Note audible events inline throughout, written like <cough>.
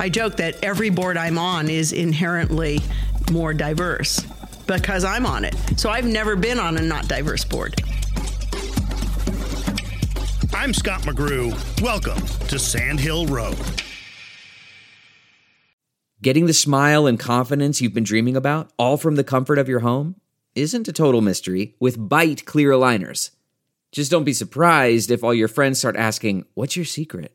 I joke that every board I'm on is inherently more diverse because I'm on it. So I've never been on a not diverse board. I'm Scott McGrew. Welcome to Sandhill Road. Getting the smile and confidence you've been dreaming about, all from the comfort of your home, isn't a total mystery with Byte clear aligners. Just don't be surprised if all your friends start asking, What's your secret?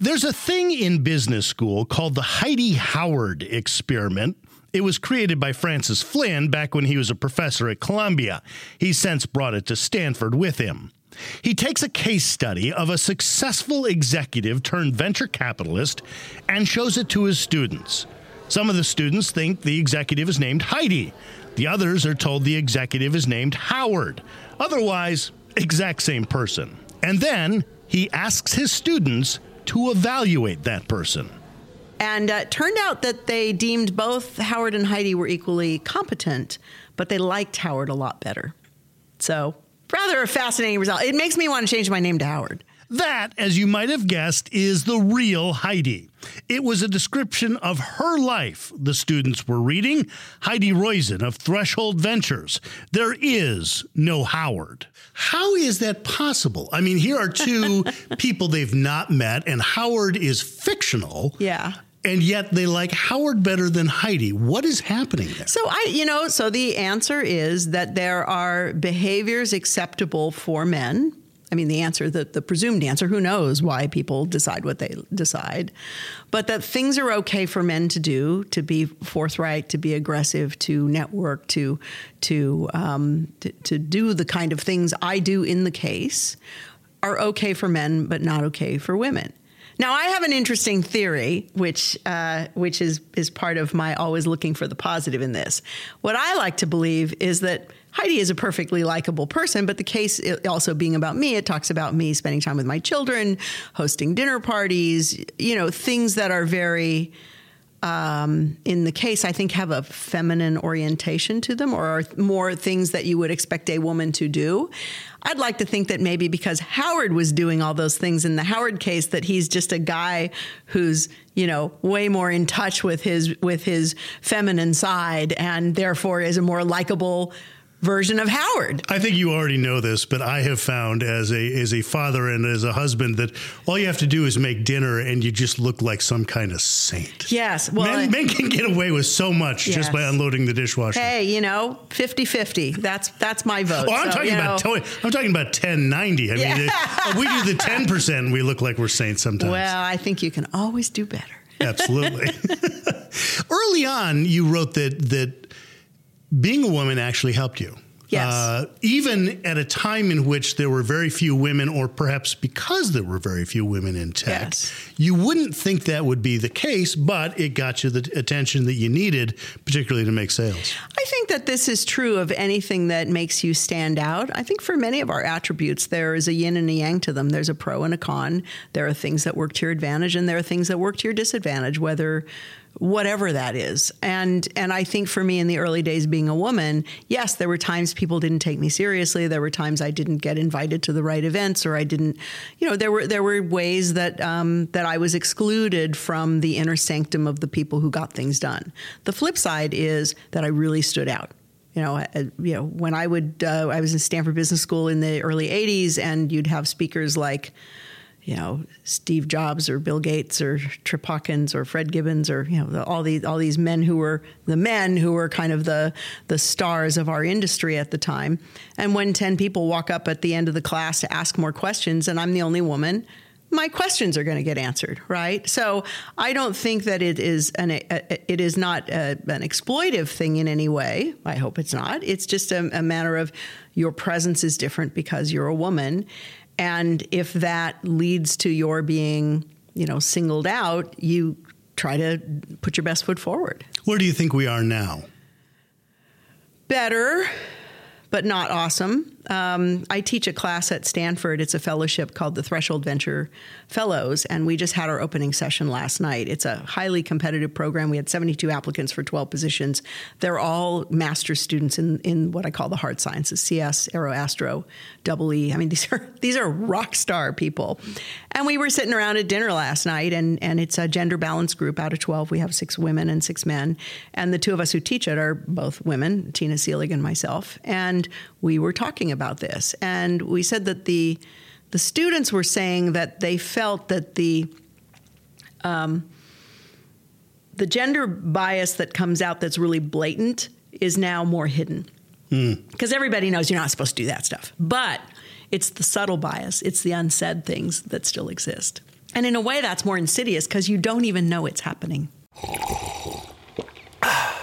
There's a thing in business school called the Heidi Howard experiment. It was created by Francis Flynn back when he was a professor at Columbia. He since brought it to Stanford with him. He takes a case study of a successful executive turned venture capitalist and shows it to his students. Some of the students think the executive is named Heidi. The others are told the executive is named Howard. Otherwise, exact same person. And then he asks his students to evaluate that person. And uh, turned out that they deemed both Howard and Heidi were equally competent, but they liked Howard a lot better. So, rather a fascinating result. It makes me want to change my name to Howard. That, as you might have guessed, is the real Heidi. It was a description of her life the students were reading. Heidi Roizen of Threshold Ventures. There is no Howard. How is that possible? I mean, here are two <laughs> people they've not met, and Howard is fictional. Yeah. And yet they like Howard better than Heidi. What is happening there? So I, you know, so the answer is that there are behaviors acceptable for men I mean, the answer, the, the presumed answer, who knows why people decide what they decide, but that things are okay for men to do, to be forthright, to be aggressive, to network, to to um, to, to do the kind of things I do in the case, are okay for men, but not okay for women. Now, I have an interesting theory, which uh, which is is part of my always looking for the positive in this. What I like to believe is that Heidi is a perfectly likable person, but the case also being about me, it talks about me spending time with my children, hosting dinner parties, you know, things that are very, um, in the case, I think have a feminine orientation to them or are more things that you would expect a woman to do. I'd like to think that maybe because Howard was doing all those things in the Howard case, that he's just a guy who's you know way more in touch with his with his feminine side and therefore is a more likable version of Howard. I think you already know this, but I have found as a as a father and as a husband that all you have to do is make dinner and you just look like some kind of saint. Yes. Well, men, men can get away with so much yes. just by unloading the dishwasher. Hey, you know, 50-50. That's that's my vote. Oh, I'm so, talking about know. I'm talking about 1090. I yeah. mean, it, we do the 10% and we look like we're saints sometimes. Well, I think you can always do better. Absolutely. <laughs> <laughs> Early on, you wrote that that being a woman actually helped you. Yes. Uh, even at a time in which there were very few women, or perhaps because there were very few women in tech, yes. you wouldn't think that would be the case, but it got you the attention that you needed, particularly to make sales. I think that this is true of anything that makes you stand out. I think for many of our attributes, there is a yin and a yang to them. There's a pro and a con. There are things that work to your advantage, and there are things that work to your disadvantage, whether whatever that is. And and I think for me in the early days being a woman, yes, there were times people didn't take me seriously. There were times I didn't get invited to the right events, or I didn't, you know, there were there were ways that um, that I was excluded from the inner sanctum of the people who got things done. The flip side is that I really stood out. You know, you know, when I would, uh, I was in Stanford Business School in the early '80s, and you'd have speakers like you know Steve Jobs or Bill Gates or Trip Hawkins or Fred Gibbons or you know the, all these all these men who were the men who were kind of the the stars of our industry at the time. And when ten people walk up at the end of the class to ask more questions, and I'm the only woman, my questions are going to get answered, right? So I don't think that it is an it is not a, an exploitive thing in any way. I hope it's not. It's just a, a matter of your presence is different because you're a woman, and if that leads to your being, you know, singled out, you try to put your best foot forward. Where do you think we are now? Better, but not awesome. Um, I teach a class at Stanford. It's a fellowship called the Threshold Venture Fellows, and we just had our opening session last night. It's a highly competitive program. We had 72 applicants for 12 positions. They're all master's students in, in what I call the hard sciences: CS, Aero, Astro, Double E. I mean, <laughs> these are these are rock star people. And we were sitting around at dinner last night, and and it's a gender balanced group. Out of 12, we have six women and six men, and the two of us who teach it are both women, Tina Seelig and myself, and we were talking about this, and we said that the the students were saying that they felt that the um, the gender bias that comes out that's really blatant is now more hidden because mm. everybody knows you're not supposed to do that stuff, but it's the subtle bias, it's the unsaid things that still exist. And in a way, that's more insidious because you don't even know it's happening.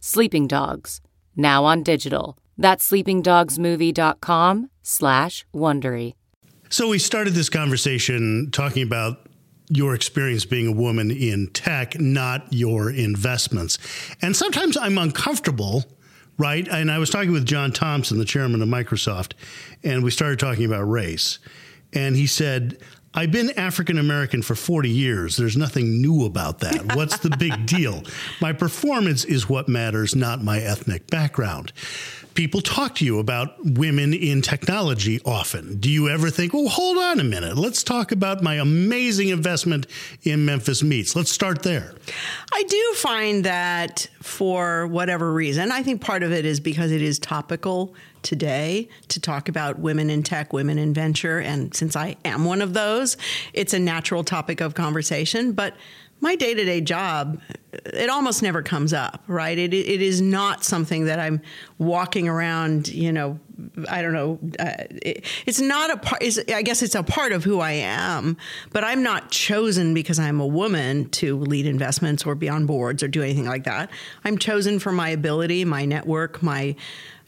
Sleeping Dogs, now on digital. That's sleepingdogsmovie.com slash Wondery. So we started this conversation talking about your experience being a woman in tech, not your investments. And sometimes I'm uncomfortable, right? And I was talking with John Thompson, the chairman of Microsoft, and we started talking about race. And he said, I've been African American for 40 years. There's nothing new about that. What's the big <laughs> deal? My performance is what matters, not my ethnic background. People talk to you about women in technology often. Do you ever think, well, hold on a minute. Let's talk about my amazing investment in Memphis Meats. Let's start there. I do find that for whatever reason, I think part of it is because it is topical today to talk about women in tech, women in venture. And since I am one of those, it's a natural topic of conversation. But my day to day job, it almost never comes up, right? It, it is not something that I'm walking around, you know, I don't know. Uh, it, it's not a part, I guess it's a part of who I am, but I'm not chosen because I'm a woman to lead investments or be on boards or do anything like that. I'm chosen for my ability, my network, my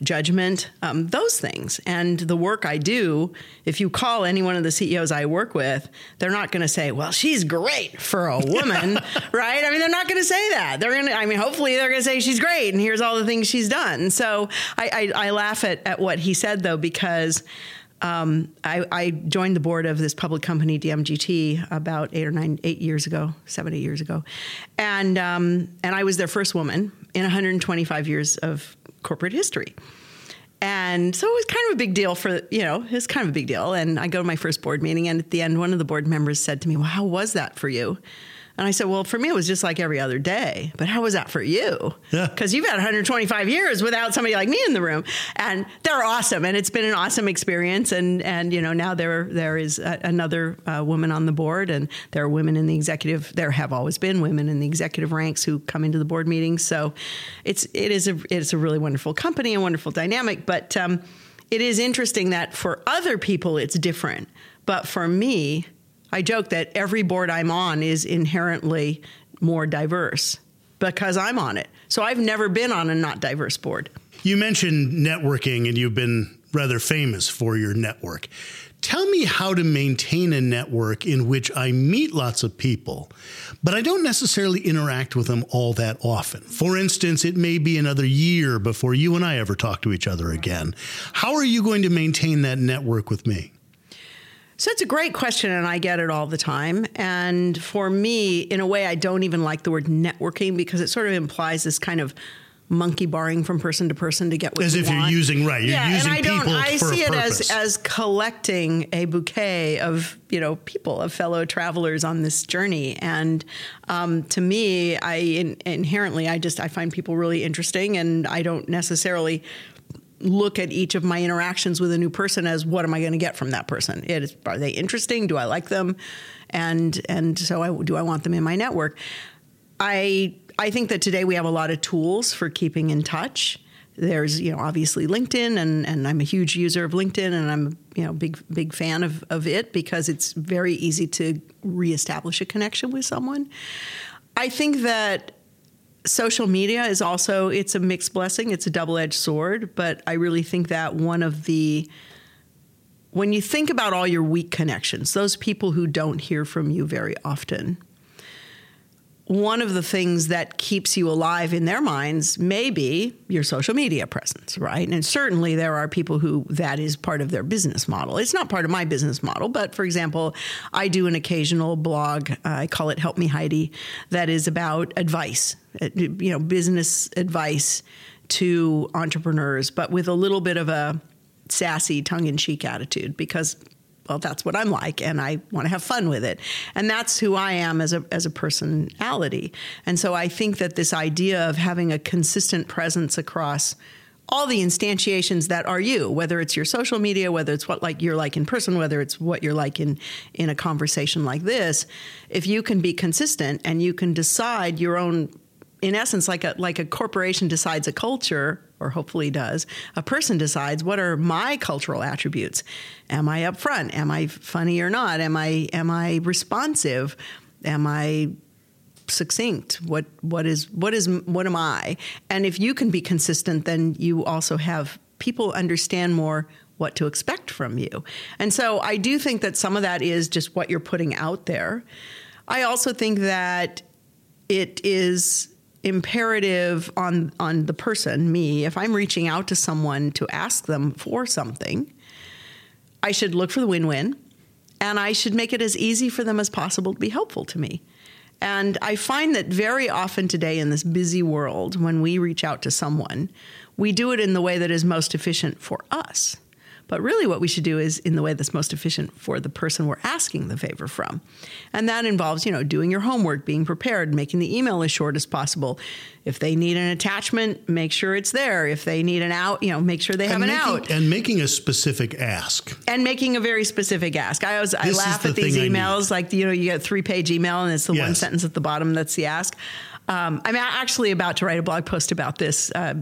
judgment, um, those things. And the work I do, if you call any one of the CEOs I work with, they're not going to say, well, she's great for a <laughs> woman, right? I mean, they're not going to say that. They're going to, I mean, hopefully they're going to say she's great and here's all the things she's done. So I, I, I laugh at, at what he said, though, because. Um, I, I, joined the board of this public company, DMGT, about eight or nine, eight years ago, seven, eight years ago, and um, and I was their first woman in 125 years of corporate history. And so it was kind of a big deal for, you know, it's kind of a big deal. And I go to my first board meeting, and at the end, one of the board members said to me, Well, how was that for you? And I said, Well, for me, it was just like every other day. But how was that for you? Yeah. Because you've had 125 years without somebody like me in the room. And they're awesome. And it's been an awesome experience. And, and you know, now there, there is a, another uh, woman on the board, and there are women in the executive, there have always been women in the executive ranks who come into the board meetings. So it's, it is a, it's a really wonderful company, a wonderful dynamic. But um, it is interesting that for other people, it's different. But for me, I joke that every board I'm on is inherently more diverse because I'm on it. So I've never been on a not diverse board. You mentioned networking and you've been rather famous for your network. Tell me how to maintain a network in which I meet lots of people, but I don't necessarily interact with them all that often. For instance, it may be another year before you and I ever talk to each other again. How are you going to maintain that network with me? So it's a great question, and I get it all the time. And for me, in a way, I don't even like the word networking because it sort of implies this kind of monkey barring from person to person to get what as you if want. you're using right you're yeah, using and I don't. I see it as as collecting a bouquet of you know people of fellow travelers on this journey. And um, to me, I in, inherently I just I find people really interesting, and I don't necessarily look at each of my interactions with a new person as what am I going to get from that person? It is, are they interesting? Do I like them? And and so I, do I want them in my network? I I think that today we have a lot of tools for keeping in touch. There's you know obviously LinkedIn and and I'm a huge user of LinkedIn and I'm you know big big fan of of it because it's very easy to reestablish a connection with someone. I think that social media is also it's a mixed blessing. It's a double-edged sword but i really think that one of the when you think about all your weak connections those people who don't hear from you very often one of the things that keeps you alive in their minds may be your social media presence, right? And certainly there are people who that is part of their business model. It's not part of my business model, but for example, I do an occasional blog, uh, I call it Help Me Heidi, that is about advice, uh, you know, business advice to entrepreneurs, but with a little bit of a sassy, tongue in cheek attitude because well, that's what I'm like, and I want to have fun with it. And that's who I am as a as a personality. And so I think that this idea of having a consistent presence across all the instantiations that are you, whether it's your social media, whether it's what like you're like in person, whether it's what you're like in in a conversation like this, if you can be consistent and you can decide your own in essence like a like a corporation decides a culture or hopefully does a person decides what are my cultural attributes. Am i upfront? Am i funny or not? Am i am i responsive? Am i succinct? What what is what is what am i? And if you can be consistent then you also have people understand more what to expect from you. And so i do think that some of that is just what you're putting out there. I also think that it is imperative on on the person me if i'm reaching out to someone to ask them for something i should look for the win-win and i should make it as easy for them as possible to be helpful to me. And i find that very often today in this busy world when we reach out to someone we do it in the way that is most efficient for us but really, what we should do is in the way that's most efficient for the person we're asking the favor from. And that involves, you know, doing your homework, being prepared, making the email as short as possible. If they need an attachment, make sure it's there. If they need an out, you know, make sure they have and an making, out. And making a specific ask. And making a very specific ask. I always I This is laugh the at these emails, like you know, you get a three page email and it's the one sentence at the bottom that's the ask. Um, I'm actually about to write a blog post about this. Uh,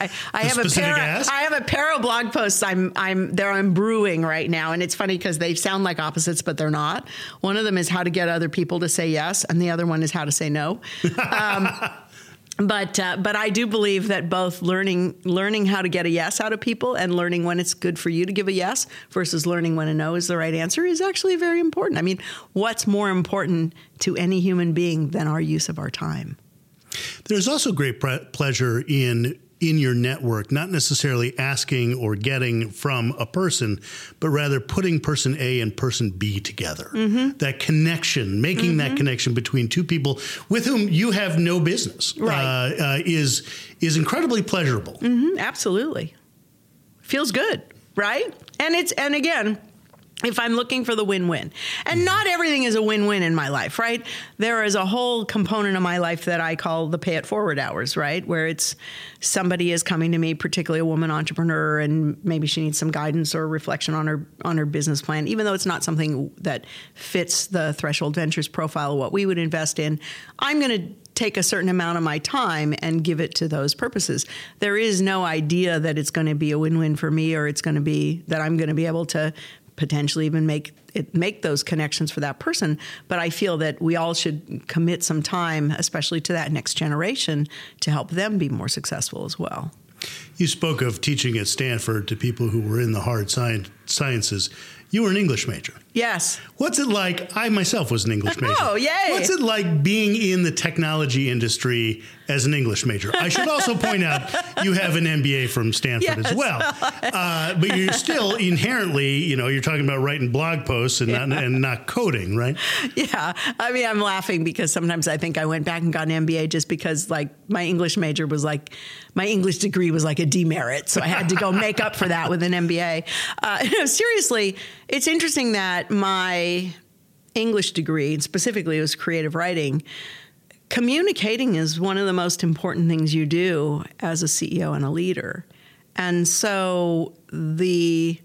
I, I have a ask? I have a pair of blog posts. I'm I'm there. I'm brewing right now, and it's funny because they sound like opposites, but they're not. One of them is how to get other people to say yes, and the other one is how to say no. Um, <laughs> but uh, but I do believe that both learning learning how to get a yes out of people and learning when it's good for you to give a yes versus learning when a no is the right answer is actually very important. I mean, what's more important to any human being than our use of our time? There's also great pre- pleasure in in your network, not necessarily asking or getting from a person, but rather putting person A and person B together. Mm-hmm. That connection, making that connection between two people with whom you have no business, Right. uh, uh, is is incredibly pleasurable. Mm, absolutely. Feels good, right? And it's and again, if I'm looking for the win win. And mm-hmm. not everything is a win win in my life, right? There is a whole component of my life that I call the pay it forward hours, right? Where it's somebody is coming to me, particularly a woman entrepreneur, and maybe she needs some guidance or reflection on her on her business plan, even though it's not something that fits the threshold ventures profile of what we would invest in. I'm gonna take a certain amount of my time and give it to those purposes. There is no idea that it's going to be a win-win for me or it's going to be that I'm going to be able to potentially even make it make those connections for that person. But I feel that we all should commit some time, especially to that next generation, to help them be more successful as well. You spoke of teaching at Stanford to people who were in the hard science, sciences. You were an English major. Yes. What's it like? I myself was an English <laughs> major. Oh, yay. What's it like being in the technology industry as an English major? I should also point out you have an MBA from Stanford Yes. as well. <laughs> Uh, but you're still inherently, you know, you're talking about writing blog posts and, not, and not coding, right? Yeah. I mean, I'm laughing because sometimes I think I went back and got an MBA just because, like, my English major was like, my English degree was like a demerit. So I had to go make up for that with an MBA. Uh, <laughs> no, seriously, it's interesting that my English degree, and specifically it was creative writing, communicating is one of the most important things you do as a CEO and a leader. And so the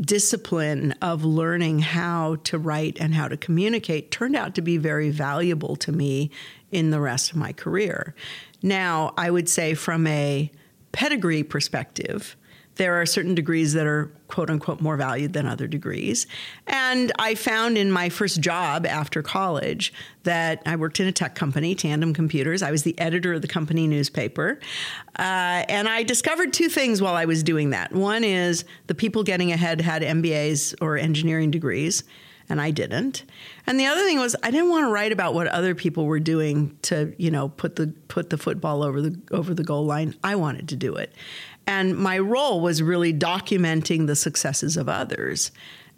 discipline of learning how to write and how to communicate turned out to be very valuable to me in the rest of my career. Now, I would say from a pedigree perspective, there are certain degrees that are quote unquote more valued than other degrees. And I found in my first job after college that I worked in a tech company, Tandem Computers. I was the editor of the company newspaper. Uh, and I discovered two things while I was doing that. One is the people getting ahead had MBAs or engineering degrees. And I didn't. And the other thing was I didn't want to write about what other people were doing to, you know, put the put the football over the over the goal line. I wanted to do it. And my role was really documenting the successes of others.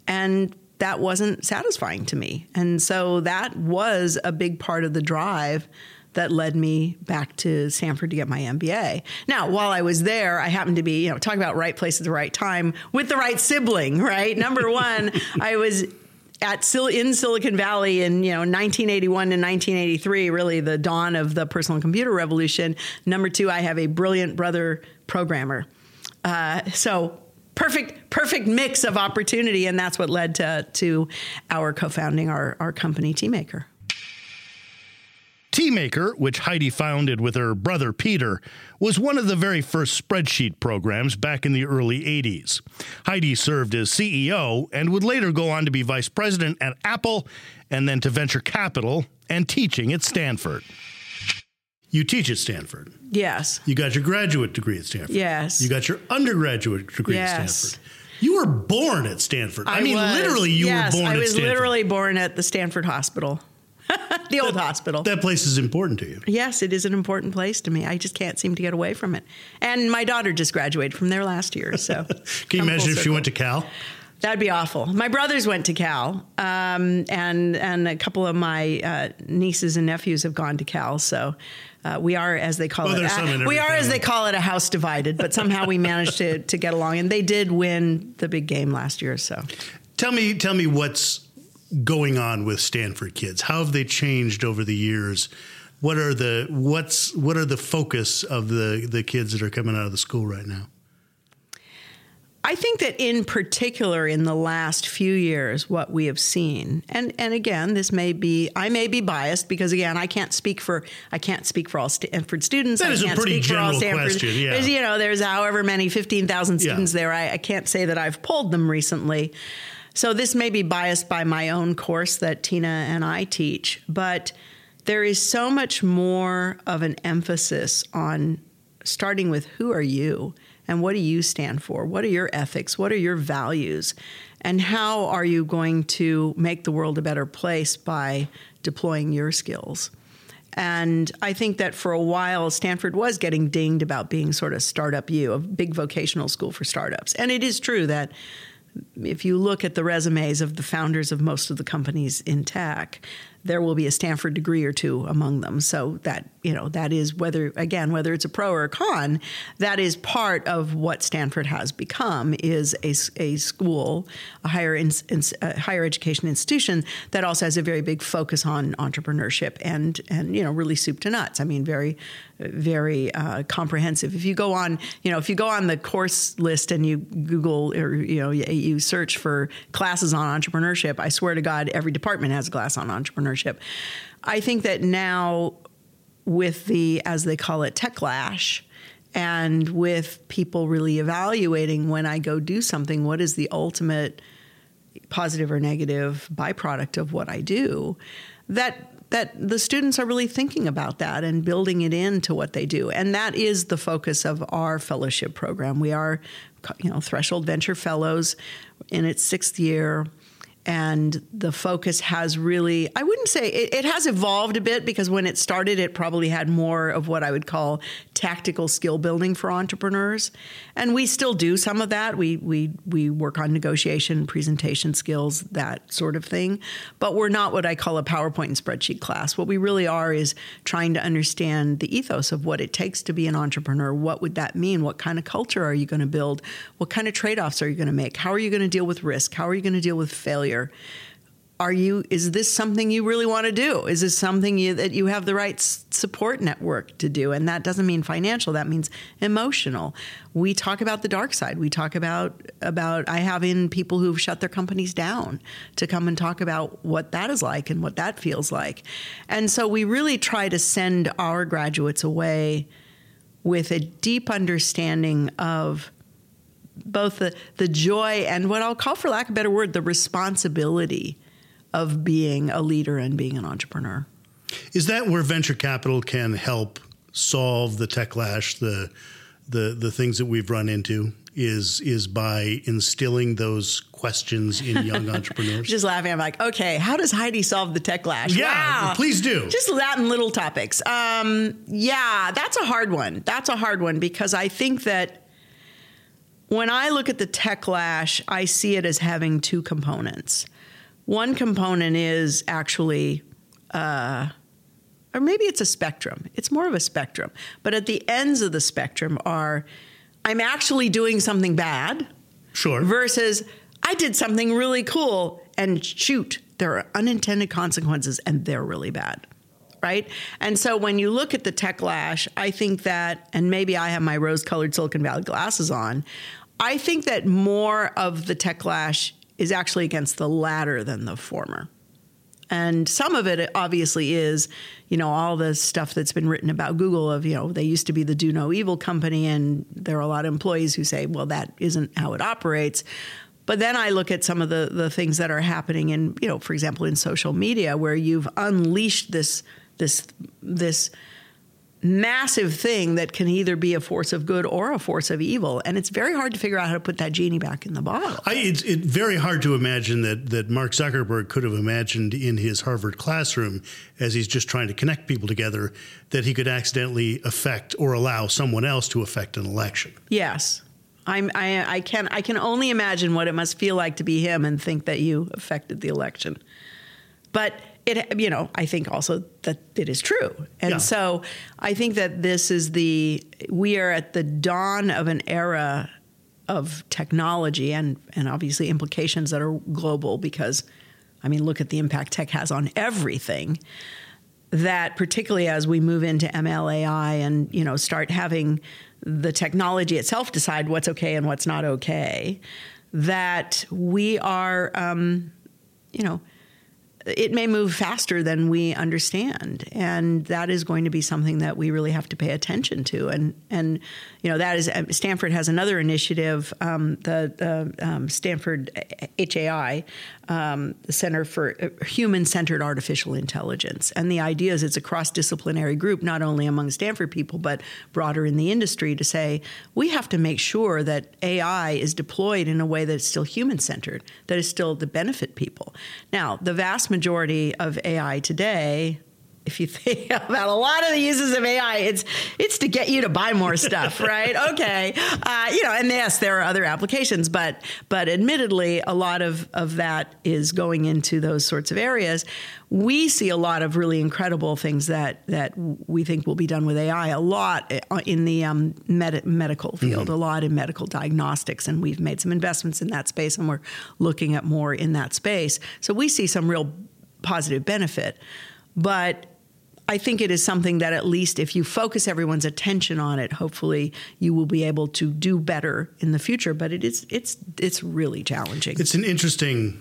And that wasn't satisfying to me. And so that was a big part of the drive that led me back to Stanford to get my MBA. Now, while I was there, I happened to be, you know, talk about right place at the right time with the right sibling, right? Number <laughs> one, I was at Sil- in Silicon Valley in you know 1981 to 1983, really the dawn of the personal computer revolution. Number two, I have a brilliant brother programmer, uh, so perfect perfect mix of opportunity, and that's what led to to our co-founding our our company, T/Maker. T/Maker, which Heidi founded with her brother Peter, was one of the very first spreadsheet programs back in the early 80s. Heidi served as CEO and would later go on to be vice president at Apple and then to venture capital and teaching at Stanford. You teach at Stanford. Yes. You got your graduate degree at Stanford. Yes. You got your undergraduate degree Yes. at Stanford. You were born at Stanford. I, mean, was- literally, you yes, were born I was literally born at the Stanford Hospital, <laughs> the old hospital. that place is important to you. Yes, it is an important place to me. I just can't seem to get away from it. And my daughter just graduated from there last year. So <laughs> Can you imagine if she went to Cal? That'd be awful. My brothers went to Cal, um, and and a couple of my uh, nieces and nephews have gone to Cal. So uh, we are, as they call Well, it, uh, we are, as they call it, a house divided. But somehow we managed to to get along, and they did win the big game last year. So Tell me, tell me what's going on with Stanford kids. How have they changed over the years? What are the what's what are the focus of the the kids that are coming out of the school right now? I think that in particular in the last few years, what we have seen, and and again, this may be I may be biased because again, I can't speak for I can't speak for all Stanford uh, students. That I is a can't pretty speak for all general Stanford. question, yeah. There's, you know, there's however many fifteen thousand Yeah. students there. I, I can't say that I've polled them recently. So this may be biased by my own course that Tina and I teach, but there is so much more of an emphasis on starting with who are you and what do you stand for? What are your ethics? What are your values? And how are you going to make the world a better place by deploying your skills? And I think that for a while, Stanford was getting dinged about being sort of startup U, a big vocational school for startups. And it is true that if you look at the resumes of the founders of most of the companies in tech, there will be a Stanford degree or two among them. So that you know that is whether again whether it's a pro or a con that is part of what stanford has become is a, a school a higher in, a higher education institution that also has a very big focus on entrepreneurship and and you know really soup to nuts. I mean very very uh, comprehensive. If you go on you know if you go on the course list and you google or you know you search for classes on entrepreneurship i swear to god every department has a class on entrepreneurship. I think that now with the, as they call it, techlash, and with people really evaluating when I go do something, what is the ultimate positive or negative byproduct of what I do, that that the students are really thinking about that and building it into what they do. And that is the focus of our fellowship program. We are, you know, Threshold Venture Fellows in its sixth year and the focus has really i wouldn't say it, it, has evolved a bit because when it started it probably had more of what i would call tactical skill building for entrepreneurs. And we still do some of that. We we we work on negotiation presentation skills that sort of thing. But we're not what i call a powerpoint and spreadsheet class. What we really are is trying to understand the ethos of what it takes to be an entrepreneur. What would that mean? What kind of culture are you going to build? What kind of trade-offs are you going to make? How are you going to deal with risk? How are you going to deal with failure are you is this something you really want to do? Is this something you, that you have the right support network to do? And that doesn't mean financial that means emotional. We talk about the dark side. We talk about about i have in people who've shut their companies down to come and talk about what that is like and what that feels like. And so we really try to send our graduates away with a deep understanding of both the, the joy and what I'll call, for lack of a better word, the responsibility of being a leader and being an entrepreneur. Is that where venture capital can help solve the techlash, the the the things that we've run into? Is is by instilling those questions in young <laughs> entrepreneurs? Just laughing. I'm like, okay, how does Heidi solve the techlash? Yeah, wow. please do. Just Latin little topics. Um, yeah, that's a hard one. That's a hard one because I think that when I look at the techlash, I see it as having two components. One component is actually, uh, or maybe it's a spectrum. It's more of a spectrum. But at the ends of the spectrum are, I'm actually doing something bad. Sure. Versus, I did something really cool and shoot, there are unintended consequences and they're really bad right? And so when you look at the techlash, I think that, and maybe I have my rose colored Silicon Valley glasses on, I think that more of the techlash is actually against the latter than the former. And some of it obviously is, you know, all the stuff that's been written about Google of, you know, they used to be the do no evil company, and there are a lot of employees who say, well, that isn't how it operates. But then I look at some of the, the things that are happening in, you know, for example, in social media, where you've unleashed this this this massive thing that can either be a force of good or a force of evil, and it's very hard to figure out how to put that genie back in the bottle. I, it's it very hard to imagine that that Mark Zuckerberg could have imagined in his Harvard classroom, as he's just trying to connect people together, that he could accidentally affect or allow someone else to affect an election. Yes. I'm, I, I can I can only imagine what it must feel like to be him and think that you affected the election. But it you know i think also that it is true and yeah. so i think that this is the we are at the dawn of an era of technology and and obviously implications that are global because i mean look at the impact tech has on everything that particularly as we move into mlai and you know start having the technology itself decide what's okay and what's not okay that we are um, you know it may move faster than we understand, and that is going to be something that we really have to pay attention to. And and you know that is Stanford has another initiative, um, the, the um, Stanford HAI, um, the Center for Human Centered Artificial Intelligence, and the idea is it's a cross disciplinary group, not only among Stanford people but broader in the industry, to say we have to make sure that AI is deployed in a way that's still human centered, that is still to benefit people. Now, the vast majority of AI today if you <laughs> think about a lot of the uses of AI, it's it's to get you to buy more stuff, <laughs> right? Okay, uh, you know, and yes, there are other applications, but but admittedly, a lot of of that is going into those sorts of areas. We see a lot of really incredible things that that we think will be done with AI. A lot uh, in the um, med- medical field, a lot in medical diagnostics, and we've made some investments in that space, and we're looking at more in that space. So we see some real positive benefit, but I think it is something that at least if you focus everyone's attention on it, hopefully you will be able to do better in the future. But it is it's it's really challenging. It's an interesting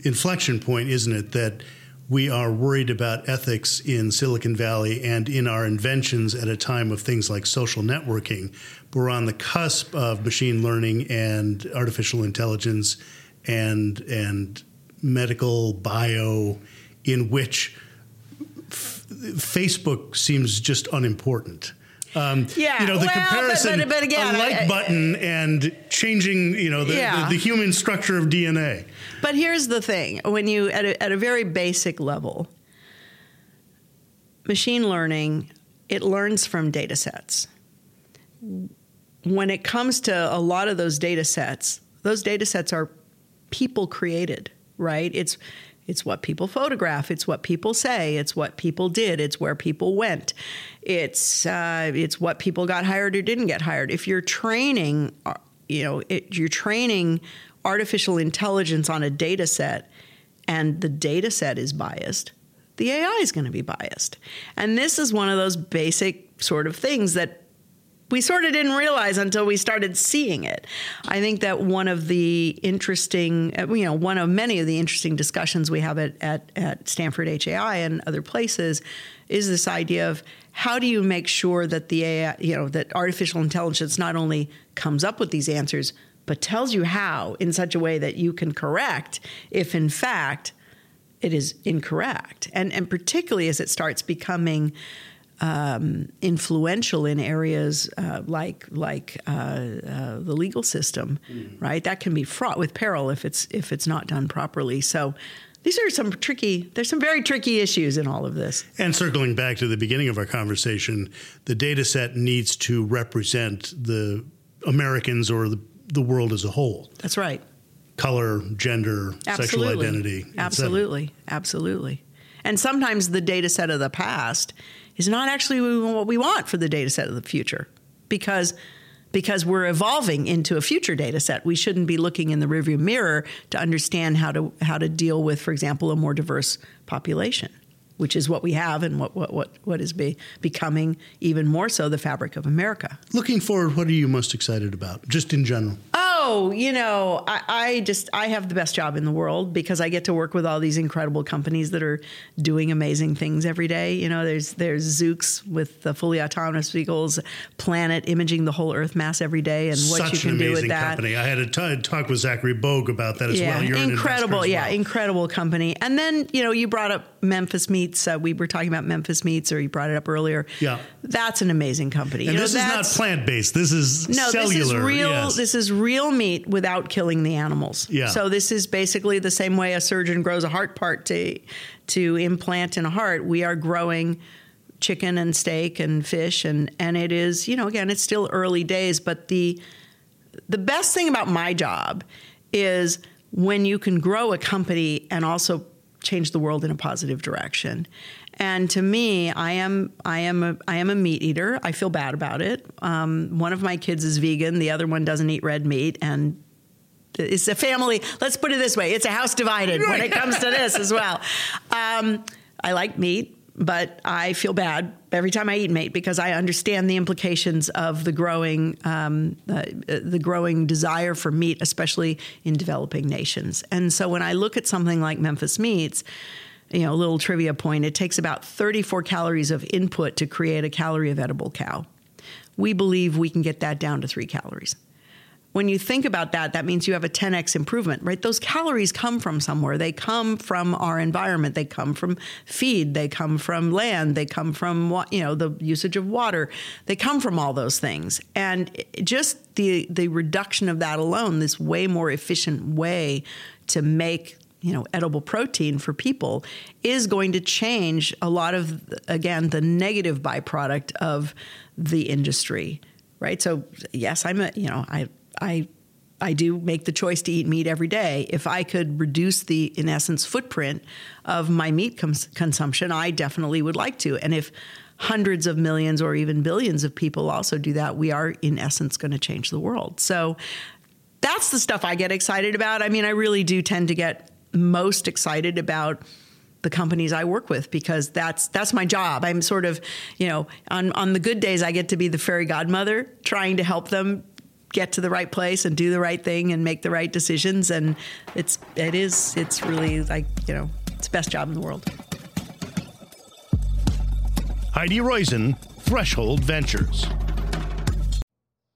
inflection point, isn't it? That we are worried about ethics in Silicon Valley and in our inventions at a time of things like social networking. We're on the cusp of machine learning and artificial intelligence and and medical bio in which Facebook seems just unimportant. Um, yeah, you know the well, comparison, but, but, but again, a like I, I, button and changing, you know, the, yeah. the, the, human structure of DNA. But here's the thing: when you at a, at a very basic level, machine learning it learns from data sets. When it comes to a lot of those data sets, those data sets are people created, right? It's it's what people photograph. It's what people say. It's what people did. It's where people went. It's uh, it's what people got hired or didn't get hired. If you're training, uh, you know, it, you're training artificial intelligence on a data set, and the data set is biased, the AI is going to be biased. And this is one of those basic sort of things that we sort of didn't realize until we started seeing it. I think that one of the interesting, uh, you know, one of many of the interesting discussions we have at, at, at Stanford HAI and other places is this idea of how do you make sure that the AI, you know, that artificial intelligence not only comes up with these answers, but tells you how in such a way that you can correct if in fact it is incorrect. And, and particularly as it starts becoming um, influential in areas uh, like like uh, uh, the legal system, mm. right? That can be fraught with peril if it's if it's not done properly. So. These are some tricky. There's some very tricky issues in all of this. And circling back to the beginning of our conversation, the data set needs to represent the Americans or the, the world as a whole. That's right. Color, gender, Absolutely. sexual identity. Absolutely. Absolutely. And sometimes the data set of the past is not actually what we want for the data set of the future because because we're evolving into a future data set. We shouldn't be looking in the rearview mirror to understand how to how to deal with, for example, a more diverse population, which is what we have and what what what, what is be, becoming even more so the fabric of America. Looking forward, what are you most excited about, just in general? Uh, Oh, you know, I, I, just I have the best job in the world because I get to work with all these incredible companies that are doing amazing things every day. You know, there's there's Zoox with the fully autonomous vehicles, Planet imaging the whole Earth mass every day, and what Such you can an do amazing with that. Company. I had a t- talk with Zachary Bogue about that as yeah, well. You're incredible, yeah, incredible company. And then you know, you brought up Memphis Meats. Uh, we were talking about Memphis Meats, or you brought it up earlier. Yeah, that's an amazing company. And you this know, is not plant based. This is no, cellular. this is real. This is real meat without killing the animals. Yeah. So this is basically the same way a surgeon grows a heart part to to implant in a heart. We are growing chicken and steak and fish and and it is, you know, again, it's still early days, but the the best thing about my job is when you can grow a company and also change the world in a positive direction. And to me, I am I am a I am a meat eater. I feel bad about it. Um, one of my kids is vegan. The other one doesn't eat red meat, and it's a family. Let's put it this way: it's a house divided when it comes to this as well. Um, I like meat, but I feel bad every time I eat meat because I understand the implications of the growing um, uh, the growing desire for meat, especially in developing nations. And so when I look at something like Memphis Meats. You know, a little trivia point. It takes about 34 calories of input to create a calorie of edible cow. We believe we can get that down to three calories when you think about that, that means you have a 10x improvement, right? Those calories come from somewhere. They come from our environment. They come from feed. They come from land. They come from you know the usage of water. They come from all those things, and just the the reduction of that alone, this way more efficient way to make you know edible protein for people is going to change a lot of again the negative byproduct of the industry right so yes i'm a you know i i I do make the choice to eat meat every day. If I could reduce the, in essence, footprint of my meat cons- consumption, I definitely would like to. And if hundreds of millions or even billions of people also do that, we are, in essence, going to change the world. So that's the stuff I get excited about. I mean, I really do tend to get most excited about the companies I work with because that's that's my job. I'm sort of, you know, on on the good days I get to be the fairy godmother trying to help them get to the right place and do the right thing and make the right decisions and it's it is it's really like you know it's the best job in the world Heidi Roizen, Threshold Ventures.